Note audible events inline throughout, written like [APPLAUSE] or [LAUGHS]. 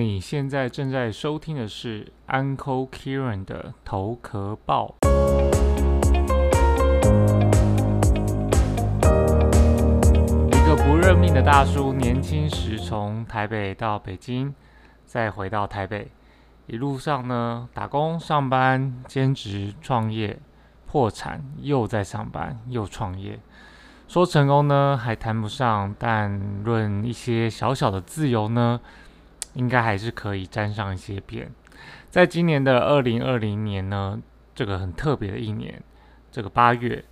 你现在正在收听的是 Uncle Kieran 的头壳报。一个不认命的大叔，年轻时从台北到北京，再回到台北，一路上呢，打工、上班、兼职、创业、破产，又在上班，又创业。说成功呢，还谈不上，但论一些小小的自由呢？应该还是可以沾上一些边。在今年的二零二零年呢，这个很特别的一年，这个八月，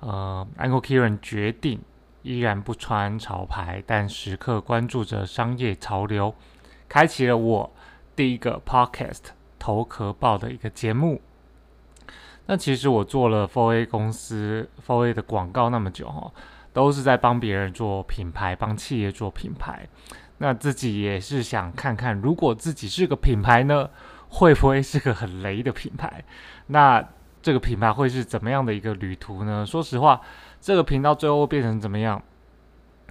呃，Uncle Kieran 决定依然不穿潮牌，但时刻关注着商业潮流，开启了我第一个 Podcast 头壳报的一个节目。那其实我做了 Four A 公司 Four A 的广告那么久哈，都是在帮别人做品牌，帮企业做品牌。那自己也是想看看，如果自己是个品牌呢，会不会是个很雷的品牌？那这个品牌会是怎么样的一个旅途呢？说实话，这个频道最后变成怎么样，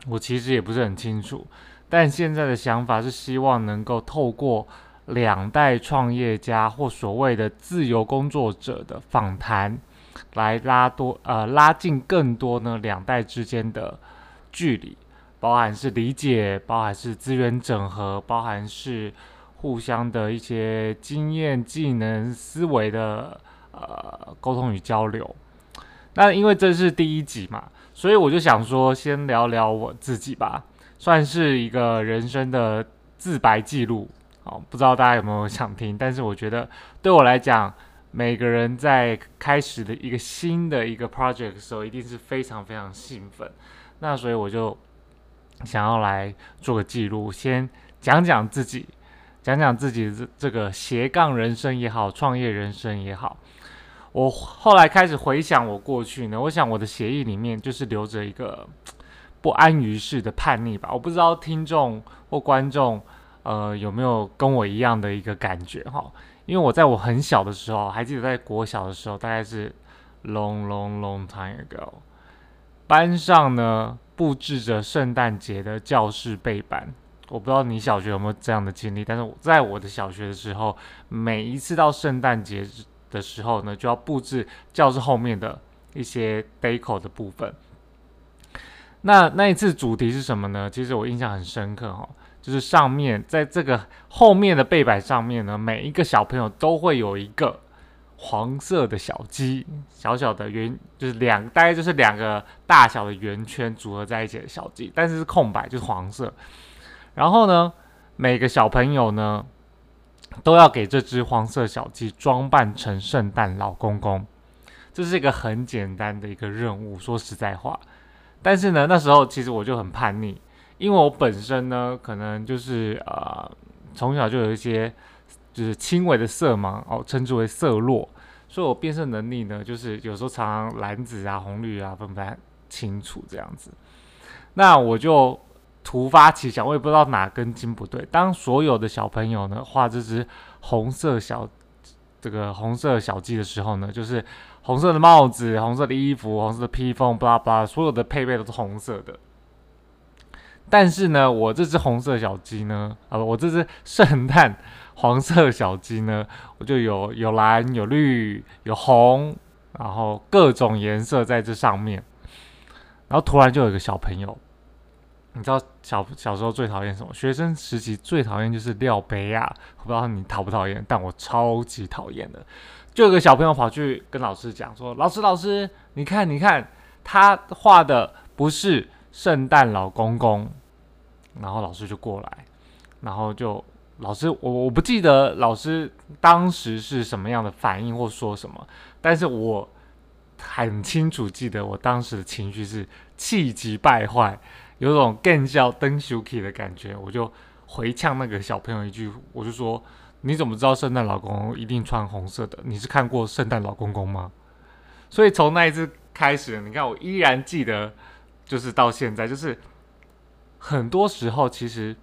我其实也不是很清楚。但现在的想法是希望能够透过两代创业家或所谓的自由工作者的访谈，来拉多呃拉近更多呢两代之间的距离。包含是理解，包含是资源整合，包含是互相的一些经验、技能、思维的呃沟通与交流。那因为这是第一集嘛，所以我就想说，先聊聊我自己吧，算是一个人生的自白记录。好，不知道大家有没有想听？但是我觉得对我来讲，每个人在开始的一个新的一个 project 的时候，一定是非常非常兴奋。那所以我就。想要来做个记录，先讲讲自己，讲讲自己这这个斜杠人生也好，创业人生也好。我后来开始回想我过去呢，我想我的协议里面就是留着一个不安于世的叛逆吧。我不知道听众或观众呃有没有跟我一样的一个感觉哈？因为我在我很小的时候，还记得在国小的时候，大概是 long long long time ago，班上呢。布置着圣诞节的教室背板，我不知道你小学有没有这样的经历，但是在我的小学的时候，每一次到圣诞节的时候呢，就要布置教室后面的一些 deco 的部分。那那一次主题是什么呢？其实我印象很深刻哈，就是上面在这个后面的背板上面呢，每一个小朋友都会有一个。黄色的小鸡，小小的圆，就是两，大概就是两个大小的圆圈组合在一起的小鸡，但是是空白，就是黄色。然后呢，每个小朋友呢，都要给这只黄色小鸡装扮成圣诞老公公。这是一个很简单的一个任务，说实在话。但是呢，那时候其实我就很叛逆，因为我本身呢，可能就是呃，从小就有一些。就是轻微的色盲哦，称之为色弱，所以我变色能力呢，就是有时候常常蓝紫啊、红绿啊分不太清楚这样子。那我就突发奇想，我也不知道哪根筋不对。当所有的小朋友呢画这只红色小这个红色小鸡的时候呢，就是红色的帽子、红色的衣服、红色的披风，巴拉巴拉，所有的配备都是红色的。但是呢，我这只红色小鸡呢，啊，我这只圣诞。黄色小鸡呢，我就有有蓝有绿有红，然后各种颜色在这上面。然后突然就有一个小朋友，你知道小小时候最讨厌什么？学生时期最讨厌就是撂杯啊！我不知道你讨不讨厌，但我超级讨厌的。就有个小朋友跑去跟老师讲说：“老师老师，你看你看，他画的不是圣诞老公公。”然后老师就过来，然后就。老师，我我不记得老师当时是什么样的反应或说什么，但是我很清楚记得我当时的情绪是气急败坏，有种更叫登 shuki 的感觉，我就回呛那个小朋友一句，我就说：“你怎么知道圣诞老公一定穿红色的？你是看过圣诞老公公吗？”所以从那一次开始，你看我依然记得，就是到现在，就是很多时候其实。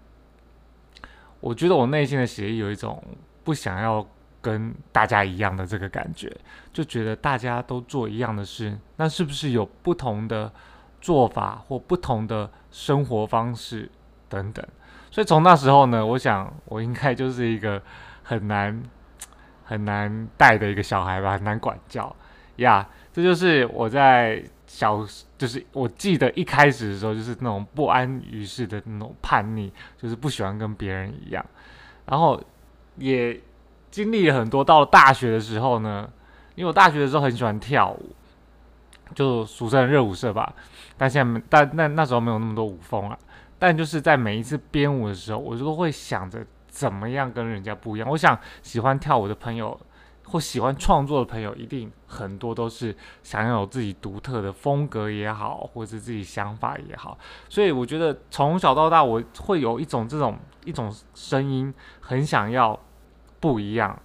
我觉得我内心的协议有一种不想要跟大家一样的这个感觉，就觉得大家都做一样的事，那是不是有不同的做法或不同的生活方式等等？所以从那时候呢，我想我应该就是一个很难很难带的一个小孩吧，很难管教呀。这就是我在小，就是我记得一开始的时候，就是那种不安于世的那种叛逆，就是不喜欢跟别人一样。然后也经历了很多，到了大学的时候呢，因为我大学的时候很喜欢跳舞，就俗称热舞社吧。但现在没，但那那时候没有那么多舞风啊。但就是在每一次编舞的时候，我都会想着怎么样跟人家不一样。我想喜欢跳舞的朋友。或喜欢创作的朋友，一定很多都是想要有自己独特的风格也好，或者自己想法也好。所以我觉得从小到大，我会有一种这种一种声音，很想要不一样。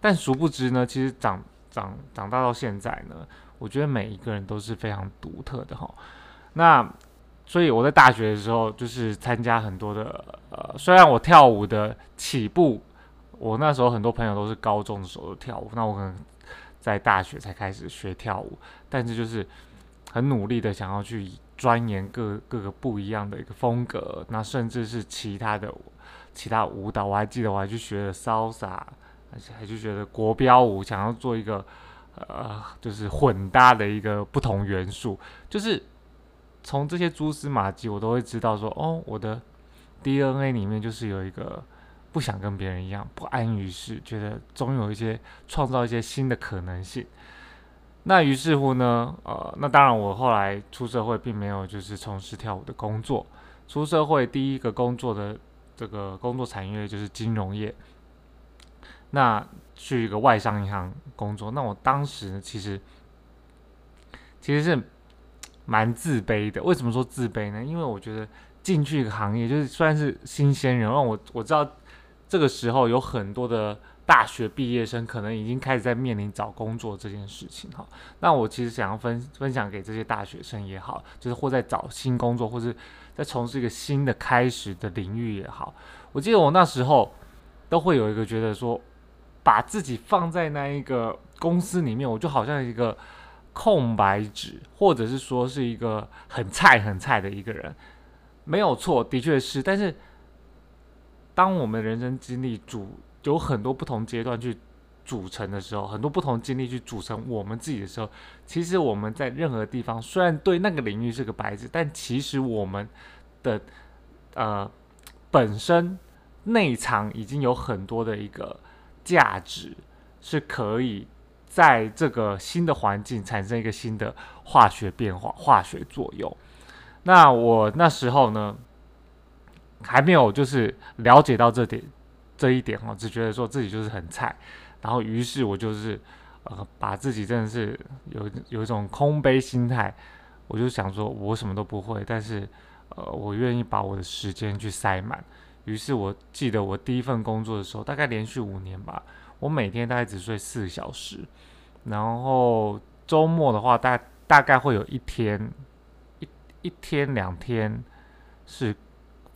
但殊不知呢，其实长长长大到现在呢，我觉得每一个人都是非常独特的哈。那所以我在大学的时候，就是参加很多的呃，虽然我跳舞的起步。我那时候很多朋友都是高中的时候跳舞，那我可能在大学才开始学跳舞，但是就是很努力的想要去钻研各各个不一样的一个风格，那甚至是其他的其他舞蹈，我还记得我还去学了 salsa，而且还去学了国标舞，想要做一个呃就是混搭的一个不同元素，就是从这些蛛丝马迹，我都会知道说，哦，我的 DNA 里面就是有一个。不想跟别人一样，不安于世，觉得总有一些创造一些新的可能性。那于是乎呢，呃，那当然我后来出社会，并没有就是从事跳舞的工作。出社会第一个工作的这个工作产业就是金融业。那去一个外商银行工作，那我当时其实其实是蛮自卑的。为什么说自卑呢？因为我觉得进去一个行业，就是虽然是新鲜人，让我我知道。这个时候有很多的大学毕业生可能已经开始在面临找工作这件事情哈。那我其实想要分分享给这些大学生也好，就是或在找新工作，或是在从事一个新的开始的领域也好。我记得我那时候都会有一个觉得说，把自己放在那一个公司里面，我就好像一个空白纸，或者是说是一个很菜很菜的一个人。没有错，的确是，但是。当我们人生经历组有很多不同阶段去组成的时候，很多不同经历去组成我们自己的时候，其实我们在任何地方，虽然对那个领域是个白纸，但其实我们的呃本身内藏已经有很多的一个价值，是可以在这个新的环境产生一个新的化学变化、化学作用。那我那时候呢？还没有就是了解到这点这一点哦，只觉得说自己就是很菜，然后于是我就是呃把自己真的是有有一种空杯心态，我就想说我什么都不会，但是呃我愿意把我的时间去塞满。于是我记得我第一份工作的时候，大概连续五年吧，我每天大概只睡四小时，然后周末的话大大概会有一天一一天两天是。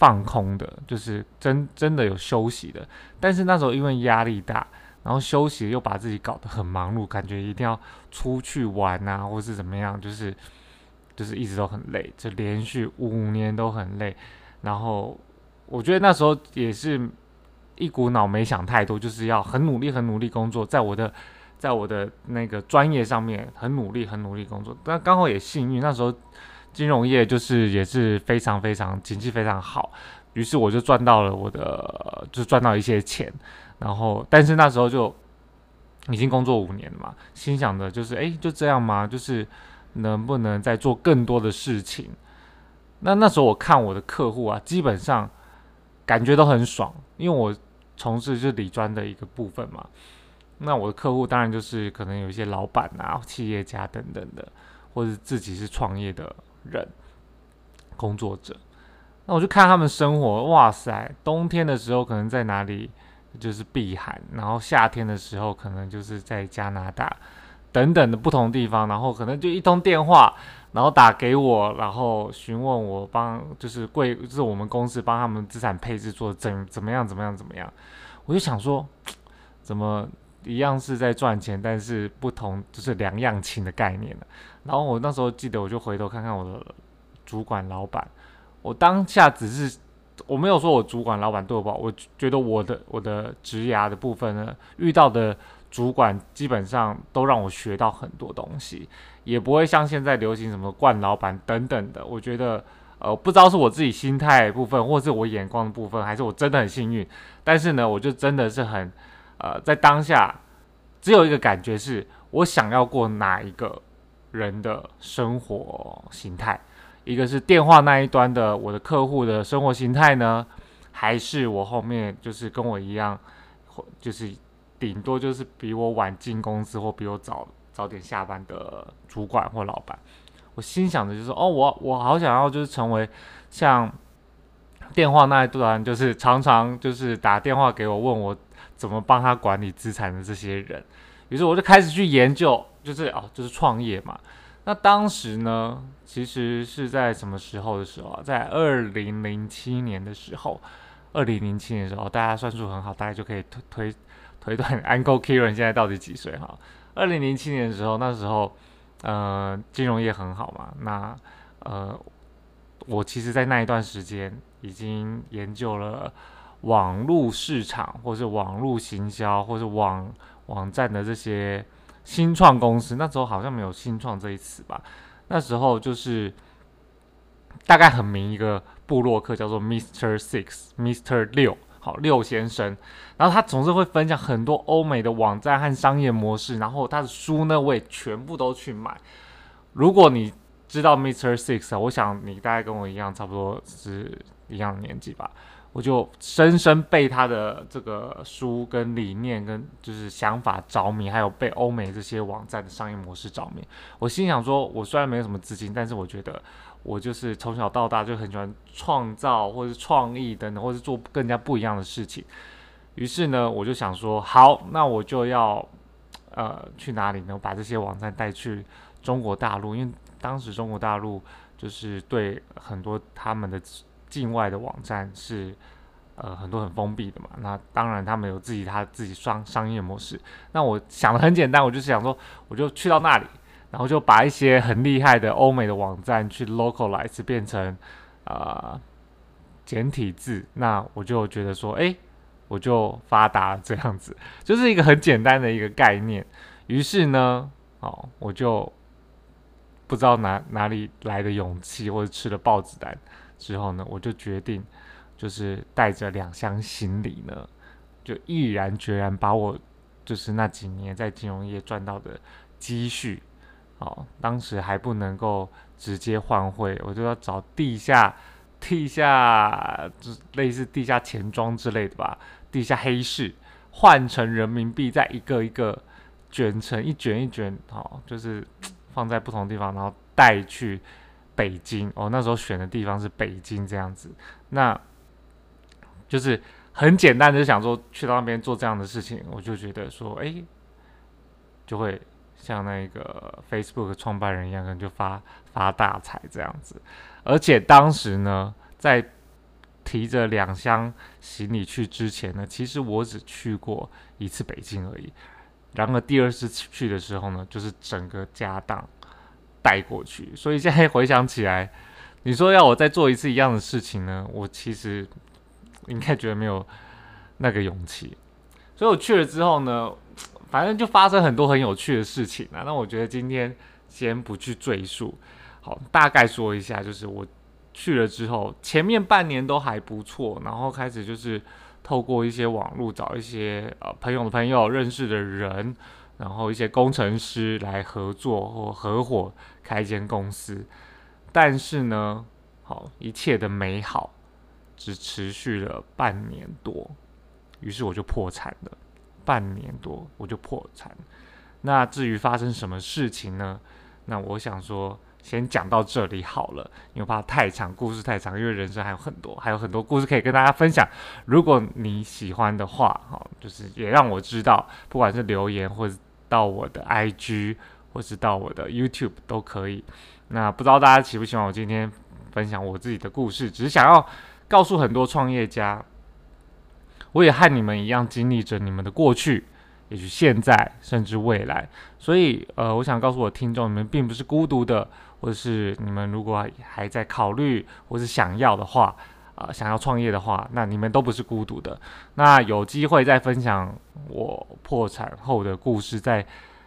放空的，就是真真的有休息的，但是那时候因为压力大，然后休息又把自己搞得很忙碌，感觉一定要出去玩啊，或是怎么样，就是就是一直都很累，就连续五年都很累。然后我觉得那时候也是一股脑没想太多，就是要很努力很努力工作，在我的在我的那个专业上面很努力很努力工作，但刚好也幸运那时候。金融业就是也是非常非常经济非常好，于是我就赚到了我的，就赚到一些钱，然后但是那时候就已经工作五年了嘛，心想的就是哎就这样吗？就是能不能再做更多的事情？那那时候我看我的客户啊，基本上感觉都很爽，因为我从事是理专的一个部分嘛，那我的客户当然就是可能有一些老板啊、企业家等等的，或者自己是创业的。人工作者，那我就看他们生活，哇塞！冬天的时候可能在哪里就是避寒，然后夏天的时候可能就是在加拿大等等的不同地方，然后可能就一通电话，然后打给我，然后询问我帮就是贵就是我们公司帮他们资产配置做怎怎么样怎么样怎么样，我就想说，[TSK] 怎么一样是在赚钱，但是不同就是两样情的概念了？然后我那时候记得，我就回头看看我的主管老板，我当下只是我没有说我主管老板对我不好，我觉得我的我的职涯的部分呢，遇到的主管基本上都让我学到很多东西，也不会像现在流行什么惯老板等等的。我觉得呃，不知道是我自己心态部分，或是我眼光的部分，还是我真的很幸运。但是呢，我就真的是很呃，在当下只有一个感觉是，我想要过哪一个人的生活形态。一个是电话那一端的我的客户的生活形态呢，还是我后面就是跟我一样，就是顶多就是比我晚进公司或比我早早点下班的主管或老板。我心想的就是哦，我我好想要就是成为像电话那一端，就是常常就是打电话给我问我怎么帮他管理资产的这些人。于是我就开始去研究，就是哦，就是创业嘛。那当时呢，其实是在什么时候的时候啊？在二零零七年的时候，二零零七年的时候，大家算数很好，大家就可以推推推断 [LAUGHS] Uncle Kieran 现在到底几岁哈？二零零七年的时候，那时候呃金融业很好嘛，那呃我其实，在那一段时间已经研究了网络市场，或是网络行销，或是网网站的这些。新创公司那时候好像没有“新创”这一词吧？那时候就是大概很明一个布洛克叫做 Mister Six，Mister 六，好六先生。然后他总是会分享很多欧美的网站和商业模式，然后他的书呢我也全部都去买。如果你知道 Mister Six，我想你大概跟我一样，差不多是一样的年纪吧。我就深深被他的这个书跟理念跟就是想法着迷，还有被欧美这些网站的商业模式着迷。我心想说，我虽然没有什么资金，但是我觉得我就是从小到大就很喜欢创造或者创意等等，或者做更加不一样的事情。于是呢，我就想说，好，那我就要呃去哪里呢？把这些网站带去中国大陆，因为当时中国大陆就是对很多他们的。境外的网站是呃很多很封闭的嘛，那当然他们有自己他自己商商业模式。那我想的很简单，我就是想说，我就去到那里，然后就把一些很厉害的欧美的网站去 localize 变成呃简体字，那我就觉得说，哎，我就发达这样子，就是一个很简单的一个概念。于是呢，哦，我就不知道哪哪里来的勇气，或者吃了豹子胆。之后呢，我就决定，就是带着两箱行李呢，就毅然决然把我就是那几年在金融业赚到的积蓄，哦，当时还不能够直接换汇，我就要找地下地下，就类似地下钱庄之类的吧，地下黑市换成人民币，再一个一个卷成一卷一卷，好，就是 [TSK] 放在不同地方，然后带去。北京哦，那时候选的地方是北京这样子，那就是很简单的想说去到那边做这样的事情，我就觉得说，哎，就会像那个 Facebook 创办人一样，可能就发发大财这样子。而且当时呢，在提着两箱行李去之前呢，其实我只去过一次北京而已。然而第二次去的时候呢，就是整个家当。带过去，所以现在回想起来，你说要我再做一次一样的事情呢？[LAUGHS] 我其实应该觉得没有那个勇气。所以我去了之后呢，反正就发生很多很有趣的事情啊。那我觉得今天先不去赘述，好，大概说一下，就是我去了之后，前面半年都还不错，然后开始就是透过一些网络找一些呃朋友的朋友认识的人。然后一些工程师来合作或合伙开一间公司，但是呢，好一切的美好只持续了半年多，于是我就破产了。半年多我就破产。那至于发生什么事情呢？那我想说，先讲到这里好了，因为怕太长，故事太长，因为人生还有很多，还有很多故事可以跟大家分享。如果你喜欢的话，哈，就是也让我知道，不管是留言或者。到我的 IG 或是到我的 YouTube 都可以。那不知道大家喜不喜欢我今天分享我自己的故事？只是想要告诉很多创业家，我也和你们一样经历着你们的过去，也许现在甚至未来。所以，呃，我想告诉我听众，你们并不是孤独的，或者是你们如果还在考虑或是想要的话，啊想要创业的话，那你们都不是孤独的。那有机会再分享我破产后的故事，在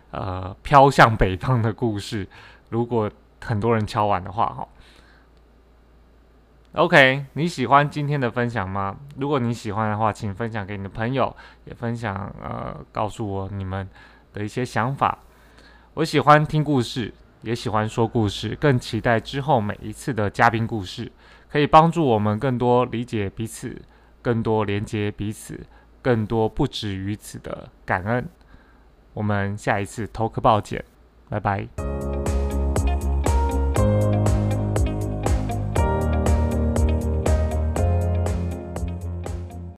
呃飘向北方的故事。如果很多人敲完的话，哈。OK，你喜欢今天的分享吗？如果你喜欢的话，请分享给你的朋友，也分享呃，告诉我你们的一些想法。我喜欢听故事，也喜欢说故事，更期待之后每一次的嘉宾故事，可以帮助我们更多理解彼此，更多连接彼此，更多不止于此的感恩。我们下一次 Talk 报见，拜拜。